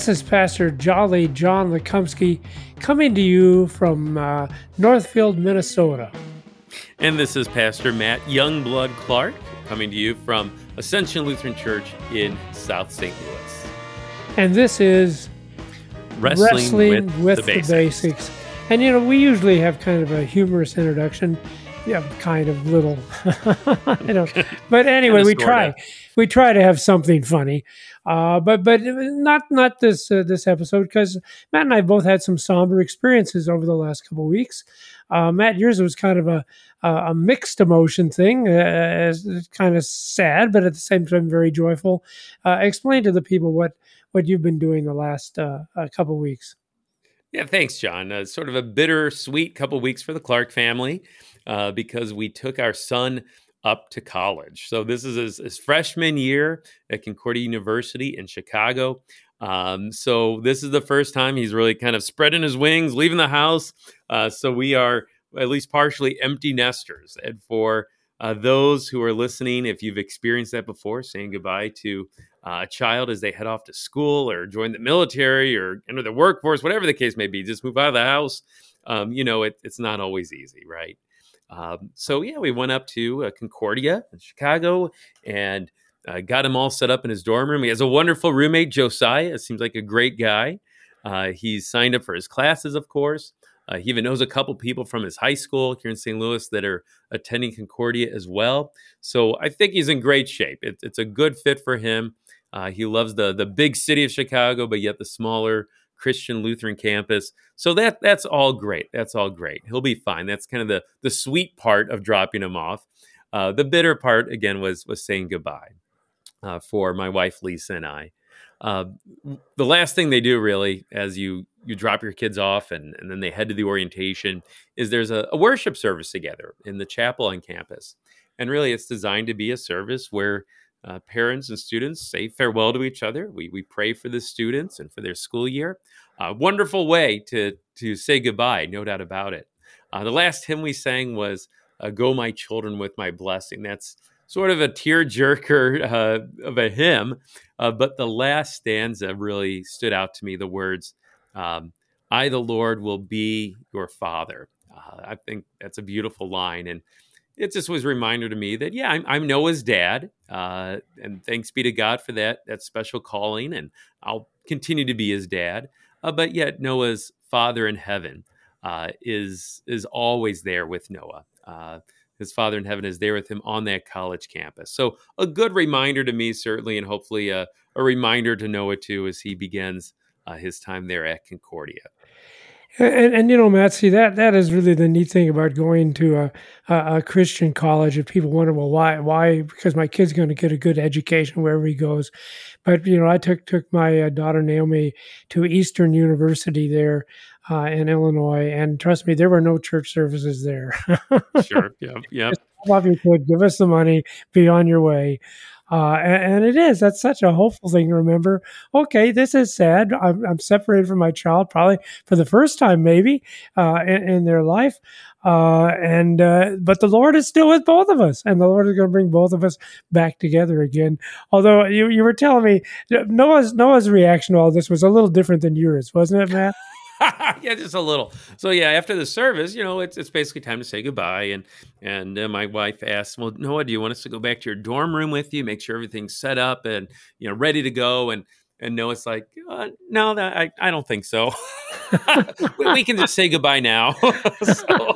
This is Pastor Jolly John Lekumsky coming to you from uh, Northfield, Minnesota. And this is Pastor Matt Youngblood Clark coming to you from Ascension Lutheran Church in South St. Louis. And this is Wrestling, Wrestling with, with, the, the, basics. basics. And you know, we usually have kind of a humorous introduction. Yeah, kind of little. I don't. But anyway, we try. We try to have something funny. Uh, but but not not this uh, this episode because Matt and I both had some somber experiences over the last couple weeks. Uh, Matt, yours was kind of a a, mixed emotion thing, uh, kind of sad, but at the same time very joyful. Uh, explain to the people what what you've been doing the last uh, couple weeks. Yeah, thanks, John. Uh, sort of a bittersweet couple weeks for the Clark family uh, because we took our son up to college. So this is his, his freshman year at Concordia University in Chicago. Um, so this is the first time he's really kind of spreading his wings, leaving the house. Uh, so we are at least partially empty nesters. And for uh, those who are listening, if you've experienced that before, saying goodbye to uh, a child as they head off to school or join the military or enter the workforce, whatever the case may be, just move out of the house. Um, you know, it, it's not always easy, right? Um, so yeah, we went up to uh, Concordia in Chicago and uh, got him all set up in his dorm room. He has a wonderful roommate, Josiah. It Seems like a great guy. Uh, he's signed up for his classes, of course. Uh, he even knows a couple people from his high school here in St. Louis that are attending Concordia as well. So I think he's in great shape. It, it's a good fit for him. Uh, he loves the the big city of Chicago, but yet the smaller Christian Lutheran campus. So that that's all great. That's all great. He'll be fine. That's kind of the the sweet part of dropping him off. Uh, the bitter part again was was saying goodbye uh, for my wife Lisa and I. Uh, the last thing they do really as you you drop your kids off and, and then they head to the orientation is there's a, a worship service together in the chapel on campus and really it's designed to be a service where uh, parents and students say farewell to each other we, we pray for the students and for their school year a wonderful way to to say goodbye no doubt about it uh, the last hymn we sang was uh, go my children with my blessing that's sort of a tearjerker uh, of a hymn uh, but the last stanza really stood out to me the words, um, I, the Lord, will be your father. Uh, I think that's a beautiful line. And it just was a reminder to me that, yeah, I'm, I'm Noah's dad. Uh, and thanks be to God for that, that special calling. And I'll continue to be his dad. Uh, but yet, Noah's father in heaven uh, is, is always there with Noah Uh, his father in heaven is there with him on that college campus. So a good reminder to me, certainly, and hopefully a, a reminder to Noah too as he begins uh, his time there at Concordia. And, and you know, Matt, see that that is really the neat thing about going to a, a, a Christian college. If people wonder, well, why? Why? Because my kid's going to get a good education wherever he goes. But you know, I took took my uh, daughter Naomi to Eastern University there uh, in Illinois, and trust me, there were no church services there. Sure. Yep. Yep. love your kid. Give us the money. Be on your way. Uh, and, and it is. That's such a hopeful thing to remember. Okay, this is sad. I'm, I'm separated from my child, probably for the first time, maybe uh, in, in their life. Uh, and uh, but the Lord is still with both of us, and the Lord is going to bring both of us back together again. Although you, you were telling me Noah's Noah's reaction to all this was a little different than yours, wasn't it, Matt? yeah, just a little. So yeah, after the service, you know, it's it's basically time to say goodbye. And and uh, my wife asked, "Well, Noah, do you want us to go back to your dorm room with you, make sure everything's set up and you know ready to go?" And and Noah's like, uh, "No, that, I I don't think so. we, we can just say goodbye now." so,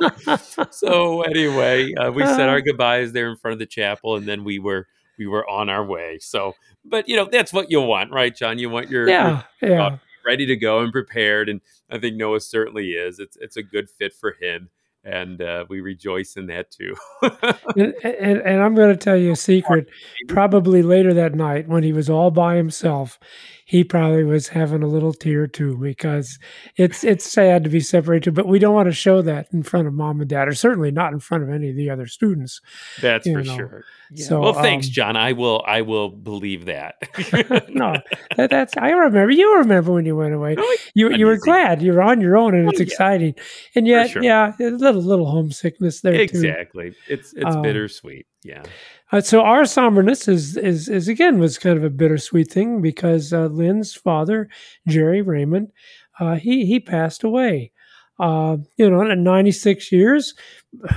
so anyway, uh, we said our goodbyes there in front of the chapel, and then we were we were on our way. So, but you know, that's what you want, right, John? You want your Yeah, your yeah. Ready to go and prepared. And I think Noah certainly is. It's it's a good fit for him and uh, we rejoice in that too. and, and, and I'm going to tell you a secret. Probably later that night, when he was all by himself, he probably was having a little tear too, because it's it's sad to be separated. But we don't want to show that in front of mom and dad, or certainly not in front of any of the other students. That's for know. sure. Yeah. So, well, thanks, um, John. I will. I will believe that. no, that, that's I remember. You remember when you went away. Oh, You you were easy. glad you were on your own, and Oh, it's yeah. exciting. And yet, sure. yeah, a little little homesickness there too. exactly. It's it's Um, bittersweet. Yeah. Uh, so our somberness is, is is again was kind of a bittersweet thing because uh, Lynn's father, Jerry Raymond, uh, he he passed away. Uh, you know, at 96 years,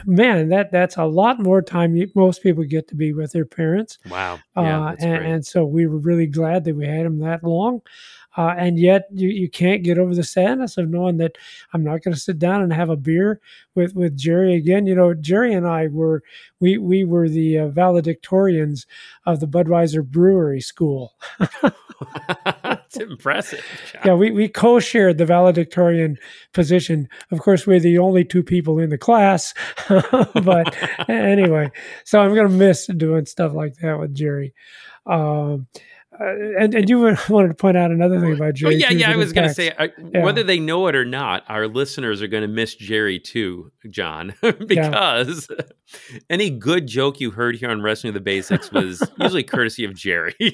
man, that that's a lot more time you, most people get to be with their parents. Wow. Yeah. Uh, and, and so we were really glad that we had him that long. Uh, and yet you, you can't get over the sadness of knowing that I'm not going to sit down and have a beer with, with Jerry again. You know, Jerry and I were, we, we were the uh, valedictorians of the Budweiser Brewery School. it's impressive. John. Yeah, we, we co-shared the valedictorian position. Of course, we're the only two people in the class. but anyway, so I'm going to miss doing stuff like that with Jerry. Um, uh, and, and you wanted to point out another thing about Jerry. Oh, yeah, yeah. I was going to say, I, whether they know it or not, our listeners are going to miss Jerry too, John, because any good joke you heard here on Wrestling the Basics was usually courtesy of Jerry. you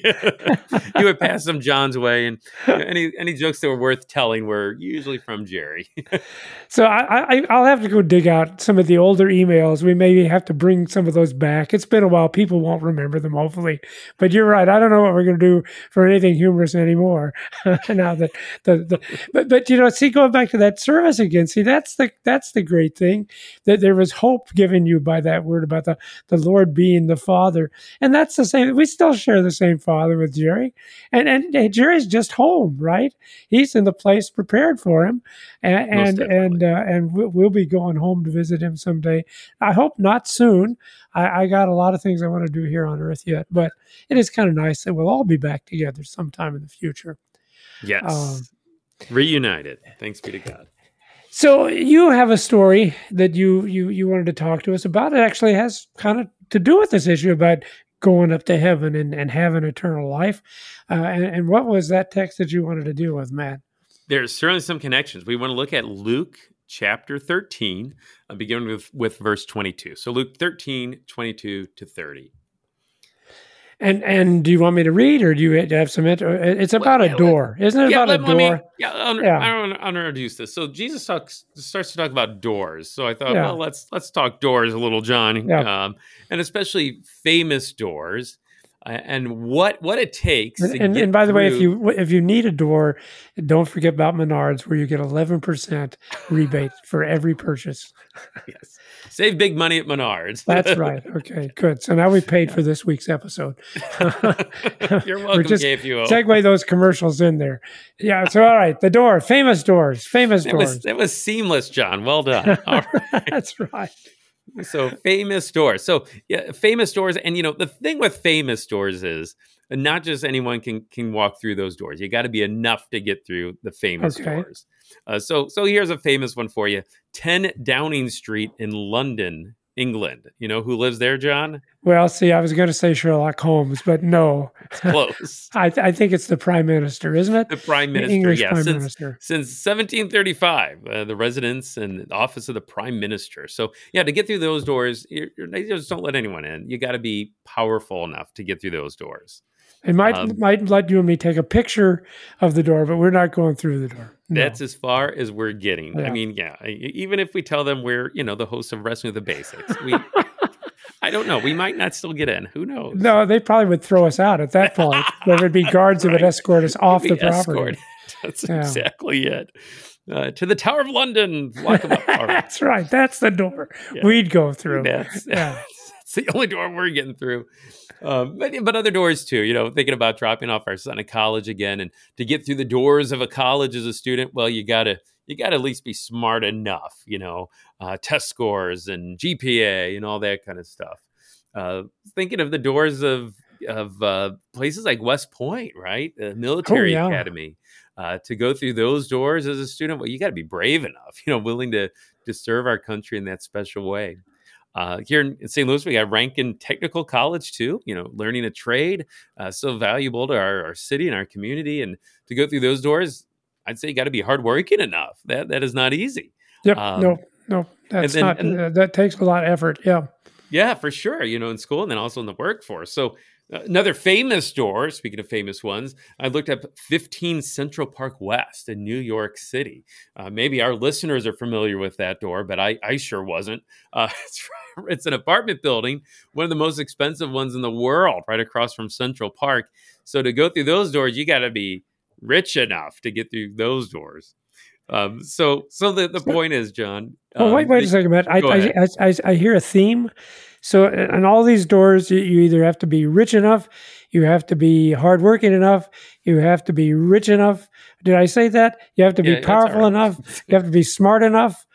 would pass them John's way, and any any jokes that were worth telling were usually from Jerry. So I, I, I'll have to go dig out some of the older emails. We maybe have to bring some of those back. It's been a while. People won't remember them, hopefully. But you're right. I don't know what we're going to do for anything humorous anymore. now that the, the but but you know, see, going back to that service again. See, that's the that's the great thing that there was hope given you by that word about the the Lord being the Father, and that's the same. We still share the same Father with Jerry, and and, and Jerry's just home, right? He's in the place prepared for him, and Most and and, uh, and we'll, we'll be going home to visit him someday. I hope not soon. I, I got a lot of things I want to do here on Earth yet, but it is kind of nice that we'll all be back together sometime in the future. yes, Um, reunited. Thanks be to God. So you have a story that you you you wanted to talk to us about. It actually has kind of to do with this issue about going up to heaven and, and having eternal life. Uh, and, and what was that text that you wanted to deal with, Matt? There's certainly some connections. We want to look at Luke chapter 13, uh, beginning with, with verse 22. So Luke 13, 22 to 30. And and do you want me to read, or do you have some? Intro? It's about Well, a yeah, door, isn't it? yeah, about a let, me, door. yeah, I'll, Yeah. I'll, I'll introduce this. So Jesus talks starts to talk about doors. So I thought, Yeah. well, let's let's talk doors a little, John, um, and especially famous doors, and what what it takes. And, and, and by the way, if you if you need a door, don't forget about Menards, where you get eleven percent rebate for every purchase. yes, save big money at Menards. That's right. Okay, good. So now we paid for this week's episode. You're welcome. We're just KFUO. segue those commercials in there. Yeah. So all right, the door, famous doors, famous That doors. was that was seamless, John. Well done. All right. That's right. So famous doors. So yeah, famous doors. And you know, the thing with famous doors is not just anyone can can walk through those doors. You got to be enough to get through the famous Okay. doors. Uh, so so here's a famous one for you: Ten Downing Street in London, England. You know who lives there, John? Well, see, I was going to say Sherlock Holmes, but no, It's close. I, I think it's the Prime Minister, isn't it? the Prime The Minister. English yeah, Prime since Minister. since 1735, uh, the residence and the office of the prime minister. So, yeah, to get through those doors, you're, you're- they just don't let anyone in. You got to be powerful enough to get through those doors. It might Um, might let you and me take a picture of the door, but we're not going through the door. No. That's as far as we're getting. Yeah. I mean, yeah, even if we tell them we're, you know, the hosts of Wrestling with the Basics, we, I don't know, we might not still get in. Who knows? no, they probably would throw us out at that point. there would be guards that would escort us off the property. escorted. That's Yeah. exactly it. Uh, to the Tower of London. Lock 'em up. All right. That's right. That's the door Yeah. we'd go through. That's, Yeah. That's the only door we're getting through. Um, but, but other doors too, you know, thinking about dropping off our son at college again and to get through the doors of a college as a student, well, you gotta, you gotta at least be smart enough, you know, uh, test scores and GPA and all that kind of stuff. Uh, thinking of the doors of, of uh, places like West Point, right? The military yeah. academy. Uh, to go through those doors as a student, well, you got to be brave enough, you know, willing to to serve our country in that special way. Uh, here in St. Louis, we got Ranken Technical College too. You know, learning a trade, uh, so valuable to our, our city and our community. And to go through those doors, I'd say you got to be hardworking enough. That that is not easy. Yep. Um, no, no, that's then- not. and- uh, that takes a lot of effort. Yeah. Yeah, for sure. You know, in school and then also in the workforce. So uh, another famous door. Speaking of famous ones, I looked up 15 Central Park West in New York City. Uh, maybe our listeners are familiar with that door, but I, I sure wasn't. Uh, it's, it's an apartment building, one of the most expensive ones in the world, right across from Central Park. So to go through those doors, you got to be rich enough to get through those doors. Um, so, so the, the point is, John. Well, um, wait, wait a second, Matt. I, I. I, I, I hear a theme. So, on all these doors, you, you either have to be rich enough, you have to be hardworking enough, you have to be rich enough. Did I say that? You have to be Yeah, that's powerful right. enough. You have to be smart enough,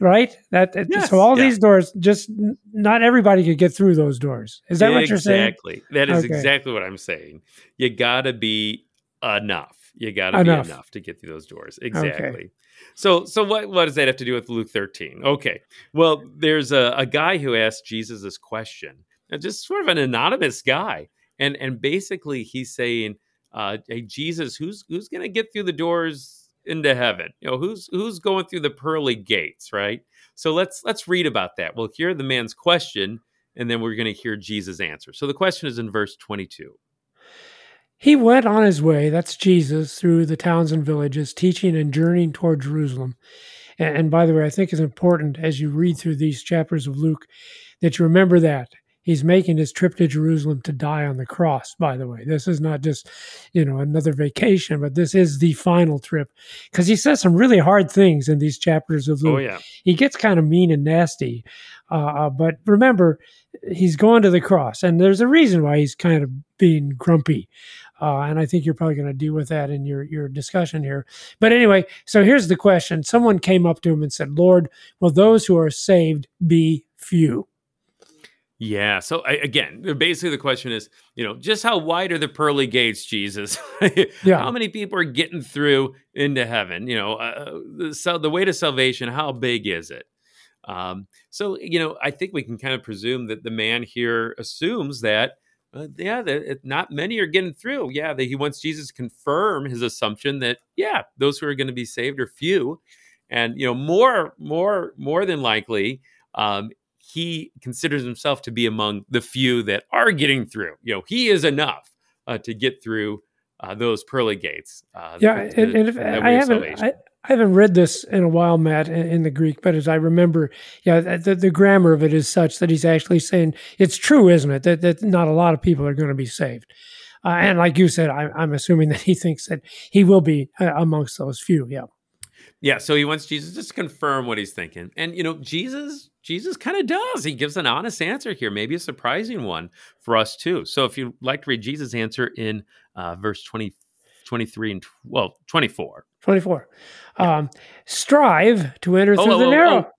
right? That. that- Yes, so, all yeah. these doors, just not everybody could get through those doors. Is that what you're saying? Exactly. That is Okay. exactly what I'm saying. You got to be enough. You got to be enough to get through those doors. Exactly. So, so what, what does that have to do with Luke 13? Okay. Well, there's a, a guy who asked Jesus this question, uh, just sort of an anonymous guy. And, and basically he's saying, uh, Hey, Jesus, who's, who's going to get through the doors into heaven? You know, who's, who's going through the pearly gates, right? So let's, let's read about that. We'll hear the man's question and then we're going to hear Jesus answer. So the question is in verse 22. He went on his way, that's Jesus, through the towns and villages, teaching and journeying toward Jerusalem. And, and by the way, I think it's important as you read through these chapters of Luke that you remember that. He's making his trip to Jerusalem to die on the cross, by the way. This is not just, you know, another vacation, but this is the final trip. Because he says some really hard things in these chapters of Luke Oh, yeah. he gets kind of mean and nasty. Uh, but remember, he's going to the cross, and there's a reason why he's kind of being grumpy. Uh, and I think you're probably going to deal with that in your your discussion here. But anyway, so here's the question: Someone came up to him and said, "Lord, will those who are saved be few?" Yeah. So I, again, basically the question is, you know, just how wide are the pearly gates, Jesus? Yeah. How many people are getting through into heaven? You know, uh, the, so the way to salvation, how big is it? Um, so, you know, I think we can kind of presume that the man here assumes that, uh, yeah, it- not many are getting through. Yeah, that he wants Jesus to confirm his assumption that, yeah, those who are going to be saved are few, and you know, more, more, more than likely, um, he considers himself to be among the few that are getting through. You know, he is enough uh, to get through uh, those pearly gates. Uh, Yeah, the- and, and if, I haven't. I, I haven't read this in a while, Matt, in, the Greek, but as I remember, yeah, the, the grammar of it is such that he's actually saying it's true, isn't it, that that not a lot of people are going to be saved. Uh, and like you said, I, I'm assuming that he thinks that he will be uh, amongst those few. Yeah, Yeah, so he wants Jesus just to confirm what he's thinking. And you know, Jesus Jesus kind of does. He gives an honest answer here, maybe a surprising one for us too. So if you'd like to read Jesus' answer in uh, verse 20, 23 and well, 24. 24. Um, strive to enter Oh, through oh, the oh, narrow.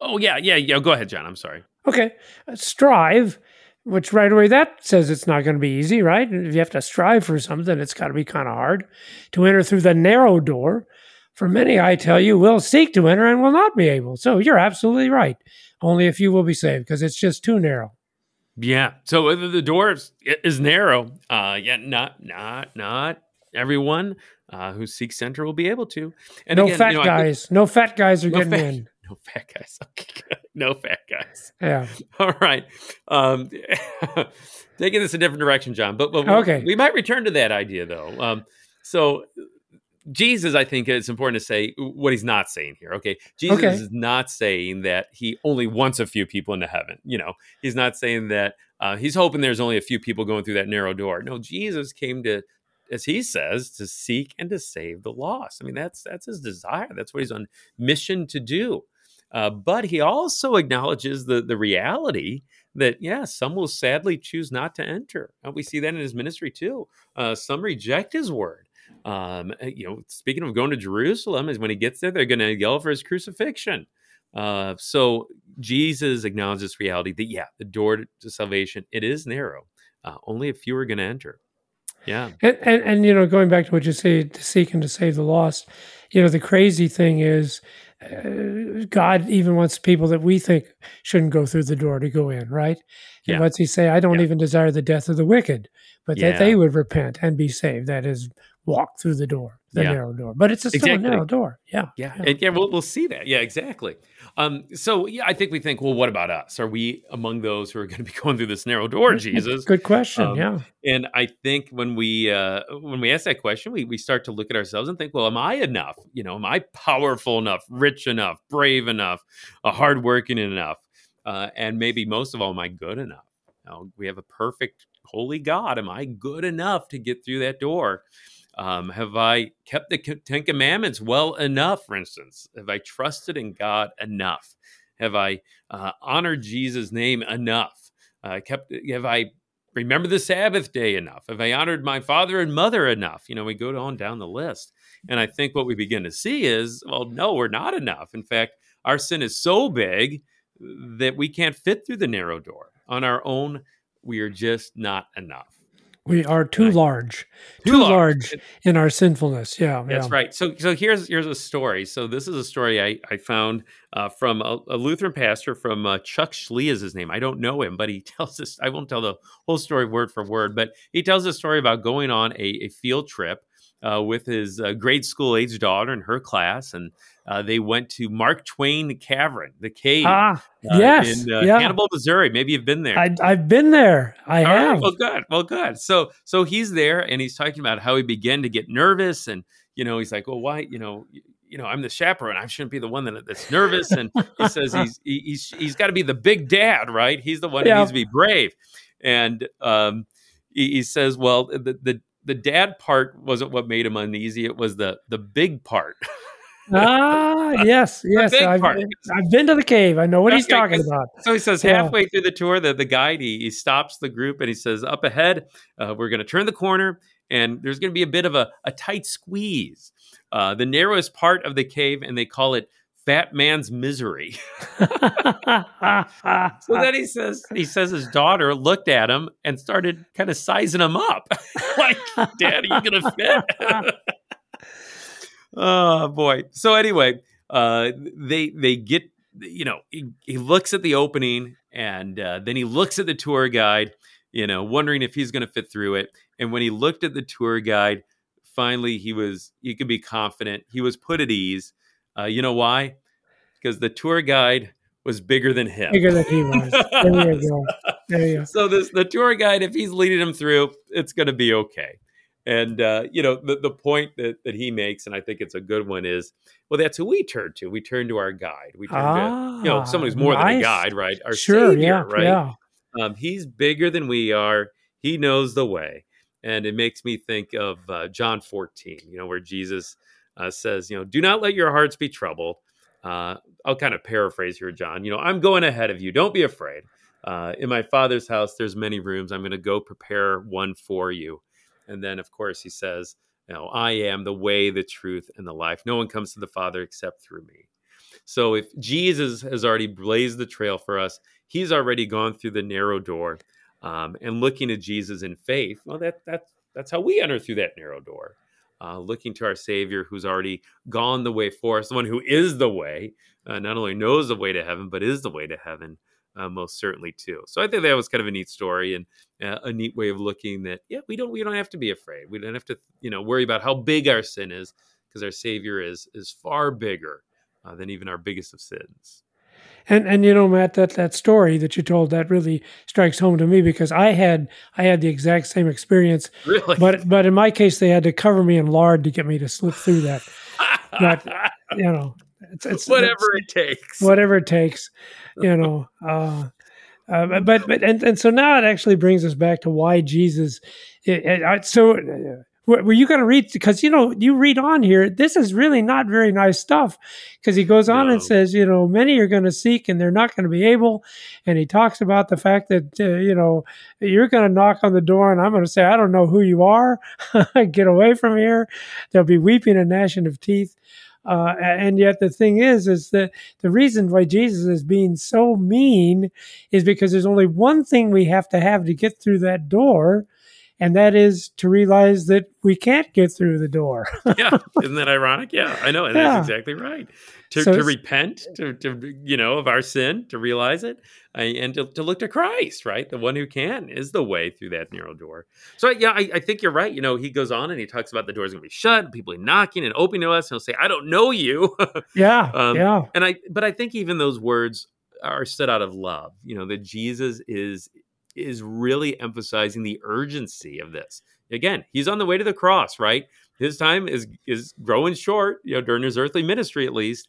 Oh yeah, yeah, yeah. Go ahead, John. I'm sorry. Okay, uh, strive, which right away that says it's not going to be easy, right? If you have to strive for something, it's got to be kind of hard to enter through the narrow door. For many, I tell you, will seek to enter and will not be able. So you're absolutely right. Only a few will be saved because it's just too narrow. Yeah. So the, the door is, is narrow. Uh, yeah, not not not everyone uh, who seeks center will be able to. And no again, fat you know, guys. no fat guys are No getting fat- in. no fat guys. Okay. No fat guys. Yeah. All right. Um, taking this a different direction, John. But, but we- Okay. we might return to that idea, though. Um, so, Jesus, I think it's important to say what he's not saying here. Okay. Jesus Okay. is not saying that he only wants a few people into heaven. You know, he's not saying that uh, he's hoping there's only a few people going through that narrow door. No, Jesus came to, as he says, to seek and to save the lost. I mean, that's that's his desire. That's what he's on mission to do. Uh, but he also acknowledges the the reality that yeah, some will sadly choose not to enter. And we see that in his ministry too. Uh, some reject his word. Um, uh, you know, speaking of going to Jerusalem, is when he gets there, they're going to yell for his crucifixion. Uh, so Jesus acknowledges reality that yeah, the door to salvation it is narrow. Uh, only a few are going to enter. Yeah, And, and and you know, going back to what you say, to seek and to save the lost. You know, the crazy thing is uh, God even wants people that we think shouldn't go through the door to go in, right? And Yeah. what's he say? I don't Yeah. even desire the death of the wicked, but that they would repent and be saved. That is, walk through the door, the Yeah. narrow door. But it's a still Exactly. narrow door. Yeah. Yeah, and yeah, we'll, we'll see that. Yeah, exactly. Um, so yeah, I think we think, well, what about us? Are we among those who are going to be going through this narrow door, Jesus? Good question. Um, yeah. And I think when we uh, when we ask that question, we we start to look at ourselves and think, well, am I enough? You know, am I powerful enough, rich enough, brave enough, uh, hardworking enough, uh, and maybe most of all, am I good enough? Now, we have a perfect, holy God. Am I good enough to get through that door? Um, have I kept the Ten Commandments well enough? For instance, have I trusted in God enough? Have I uh, honored Jesus' name enough? Uh, kept have I remembered the Sabbath day enough? Have I honored my father and mother enough? You know, we go on down the list. And I think what we begin to see is, well, no, we're not enough. In fact, our sin is so big that we can't fit through the narrow door. On our own, we are just not enough. We are too Right. large, Too too, large. large. in our sinfulness. Yeah. That's yeah. right. So, so here's here's a story. So this is a story I I found uh, from a, a Lutheran pastor from uh, Chuck Schlee is his name. I don't know him, but he tells us. I won't tell the whole story word for word, but he tells a story about going on a, a field trip uh, with his uh, grade school age daughter and her class, and uh, they went to Mark Twain Cavern, the cave Ah, uh, yes. in uh, yeah. Hannibal, Missouri. Maybe you've been there. I, I've been there. I All right, have. Well, good. Well, good. So, so he's there, and he's talking about how he began to get nervous, and you know, he's like, "Well, why? You know, you know, I'm the chaperone. I shouldn't be the one that, that's nervous." And he says he's he, he's he's got to be the big dad, right? He's the one who needs to be brave. And um, he, he says, "Well, the the the dad part wasn't what made him uneasy. It was the the big part." ah, yes, yes. I've. I've been to the cave. I know what he's talking about. So he says Yeah. halfway through the tour, the, the guide he, he stops the group and he says, "Up ahead, uh, we're going to turn the corner, and there's going to be a bit of a, a tight squeeze, uh, the narrowest part of the cave, and they call it Fat Man's Misery." so then he says, he says his daughter looked at him and started kind of sizing him up, like, "Dad, are you going to fit?" Oh boy. So anyway, uh, they they get you know he, he looks at the opening and uh, then he looks at the tour guide, you know, wondering if he's going to fit through it. And when he looked at the tour guide, finally he was he could be confident. He was put at ease. Uh, you know why? Because the tour guide was bigger than him. Bigger than he was. There you go. There you go. so this the tour guide, if he's leading him through, it's going to be okay. And uh, you know the the point that that he makes, and I think it's a good one, is well, that's who we turn to. We turn to our guide. We turn to you know someone who's more than a Ah, guide, right? Our sure, savior, yeah, right? yeah. Um, he's bigger than we are. He knows the way, and it makes me think of uh, John 14. You know where Jesus uh, says, you know, do not let your hearts be troubled. Uh, I'll kind of paraphrase here, John. You know, I'm going ahead of you. Don't be afraid. Uh, in my father's house, there's many rooms. I'm going to go prepare one for you. And then, of course, he says, you know, I am the way, the truth, and the life. No one comes to the Father except through me. So if Jesus has already blazed the trail for us, he's already gone through the narrow door. Um, and looking at Jesus in faith, well, that that's that's how we enter through that narrow door. Uh, looking to our Savior, who's already gone the way for us, the one who is the way, uh, not only knows the way to heaven, but is the way to heaven, uh, most certainly too. So I think that was kind of a neat story and uh, a neat way of looking that yeah, we don't we don't have to be afraid. We don't have to you know worry about how big our sin is because our Savior is is far bigger uh, than even our biggest of sins. And and you know, Matt, that that story that you told that really strikes home to me because I had I had the exact same experience, Really, but but in my case they had to cover me in lard to get me to slip through that. you know, it's, it's whatever it takes. whatever it takes, you know. Uh, uh, but but and, and so now it actually brings us back to why Jesus. It, it, I- so uh, were you going to read because you know you read on here? This is really not very nice stuff because he goes on and says you know many are going to seek and they're not going to be able, and he talks about the fact that uh, you know you're going to knock on the door and I'm going to say I don't know who you are, get away from here. There'll be weeping and gnashing of teeth. Uh, and yet the thing is, is that the reason why Jesus is being so mean is because there's only one thing we have to have to get through that door, and that is to realize that we can't get through the door. yeah, isn't that ironic? Yeah, I know, and Yeah. that's exactly right. To, So to repent, to, to you know of our sin, to realize it, uh, and to, to look to Christ, right? The one who can is the way through that narrow door. So yeah, I, I think you're right. You know, he goes on and he talks about the door's going to be shut, and people are knocking and opening to us, and he'll say, "I don't know you." yeah, Um, yeah, and I, but I think even those words are said out of love. You know that Jesus is is really emphasizing the urgency of this. Again, he's on the way to the cross, right? His time is is growing short, you know, during his earthly ministry at least,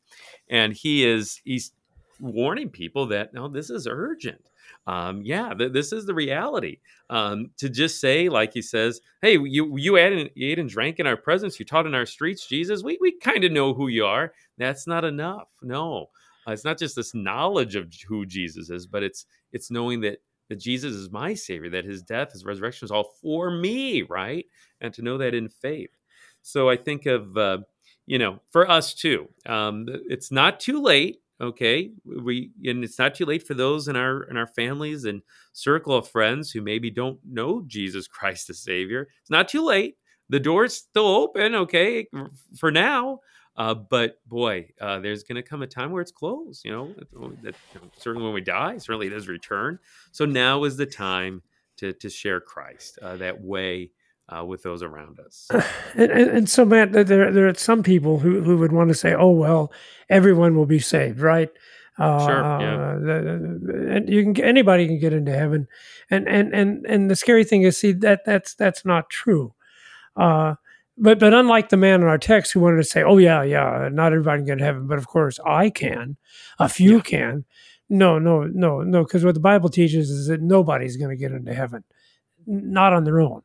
and he is he's warning people that no, this is urgent. Um, yeah, th- this is the reality. Um, to just say, like he says, "Hey, you you ate and, you ate and drank in our presence. You taught in our streets, Jesus. We we kind of know who you are. That's not enough. No, uh, it's not just this knowledge of who Jesus is, but it's it's knowing that that Jesus is my savior, that his death, his resurrection is all for me, right? And to know that in faith. So I think of uh, you know for us too. Um, it's not too late. Okay, we and it's not too late for those in our in our families and circle of friends who maybe don't know Jesus Christ as Savior. It's not too late. The door's still open. Okay, for now. Uh, but boy, uh, there's going to come a time where it's closed. You know, that, you know, certainly when we die, certainly it does return. So now is the time to to share Christ uh, that way uh, with those around us. and, and, and so Matt, there there are some people who who would want to say, "Oh well, everyone will be saved," right? Uh, Sure, yeah. uh, and you can get- anybody can get into heaven, and and and and the scary thing is, see that that's that's not true. Uh, but but unlike the man in our text who wanted to say, "Oh yeah, yeah, not everybody can get to heaven," but of course I can, a few Yeah. can. No, no, no, no, because what the Bible teaches is that nobody's going to get into heaven, not on their own.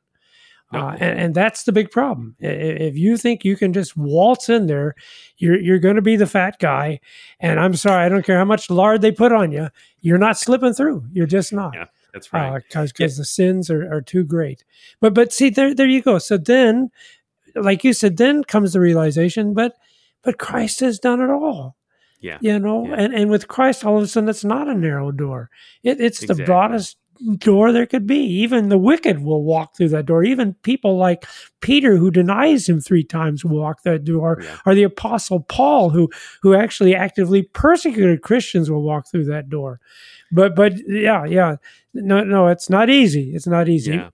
No. Uh, and, and that's the big problem. If you think you can just waltz in there, you're you're going to be the fat guy. And I'm sorry, I don't care how much lard they put on you, you're not slipping through. You're just not Yeah, That's right. because the sins are, are too great. But but see there there you go. So then, like you said, then comes the realization. But but Christ has done it all. Yeah. You know, Yeah. and and with Christ, all of a sudden, it's not a narrow door. It, it's the broadest door there could be. Even the wicked will walk through that door. Even people like Peter, who denies him three times, will walk that door. Yeah. Or the Apostle Paul, who who actually actively persecuted Christians, will walk through that door. But but yeah yeah no no it's not easy. It's not easy. Yeah.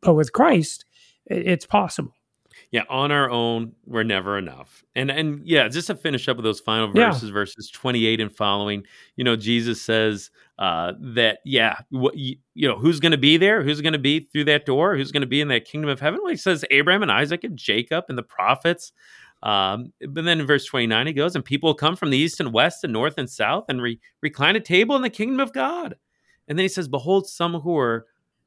But with Christ, i- it's possible. Yeah, on our own, we're never enough. And and yeah, just to finish up with those final Yeah. verses, verses 28 and following, you know, Jesus says uh, that, yeah, what, you, you know, who's going to be there? Who's going to be through that door? Who's going to be in that kingdom of heaven? Well, he says Abraham and Isaac and Jacob and the prophets. Um, but then in verse 29, he goes, and people will come from the east and west and north and south and re- recline a table in the kingdom of God. And then he says, behold, some who are,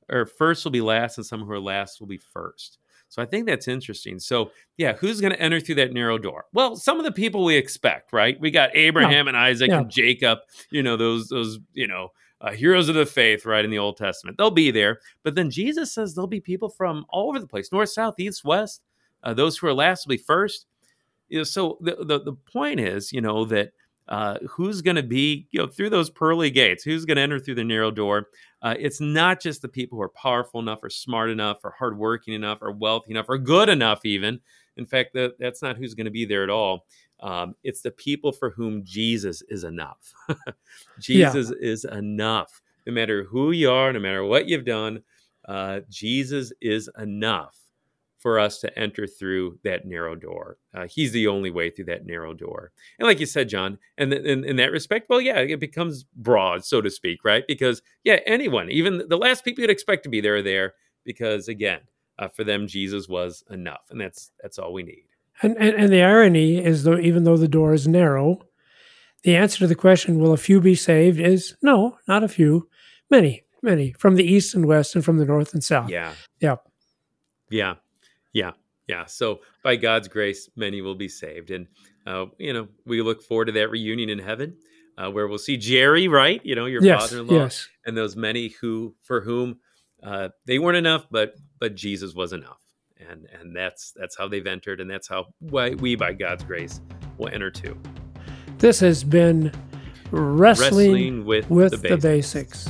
are first will be last and some who are last will be first. So I think that's interesting. So yeah, who's going to enter through that narrow door? Well, some of the people we expect, right? We got Abraham and Isaac Yeah. and Jacob. You know those those you know uh, heroes of the faith, right in the Old Testament. They'll be there, but then Jesus says there'll be people from all over the place, north, south, east, west. Uh, those who are last will be first. You know, so the the, the point is, you know, that uh, who's going to be you know through those pearly gates? Who's going to enter through the narrow door? Uh, it's not just the people who are powerful enough, or smart enough, or hardworking enough, or wealthy enough, or good enough, even. In fact, that, that's not who's going to be there at all. Um, it's the people for whom Jesus is enough. Jesus is enough. No matter who you are, no matter what you've done, uh, Jesus is enough for us to enter through that narrow door. Uh, he's the only way through that narrow door. And like you said, John, and th- in, in that respect, well, yeah, it becomes broad, so to speak, right? Because, yeah, anyone, even the last people you'd expect to be there, are there because, again, uh, for them, Jesus was enough. And that's that's all we need. And, and and the irony is though even though the door is narrow, the answer to the question, will a few be saved, is no, not a few, many, many, from the east and west and from the north and south. Yeah. Yeah. Yeah. Yeah. Yeah. So by God's grace, many will be saved. And, uh, you know, we look forward to that reunion in heaven uh, where we'll see Jerry, right? You know, your Yes. father in law, Yes. and those many who, for whom uh, they weren't enough, but, but Jesus was enough. And, and that's that's how they've entered, and that's how why we, by God's grace, will enter too. This has been wrestling, Wrestling with, with the the basics. basics.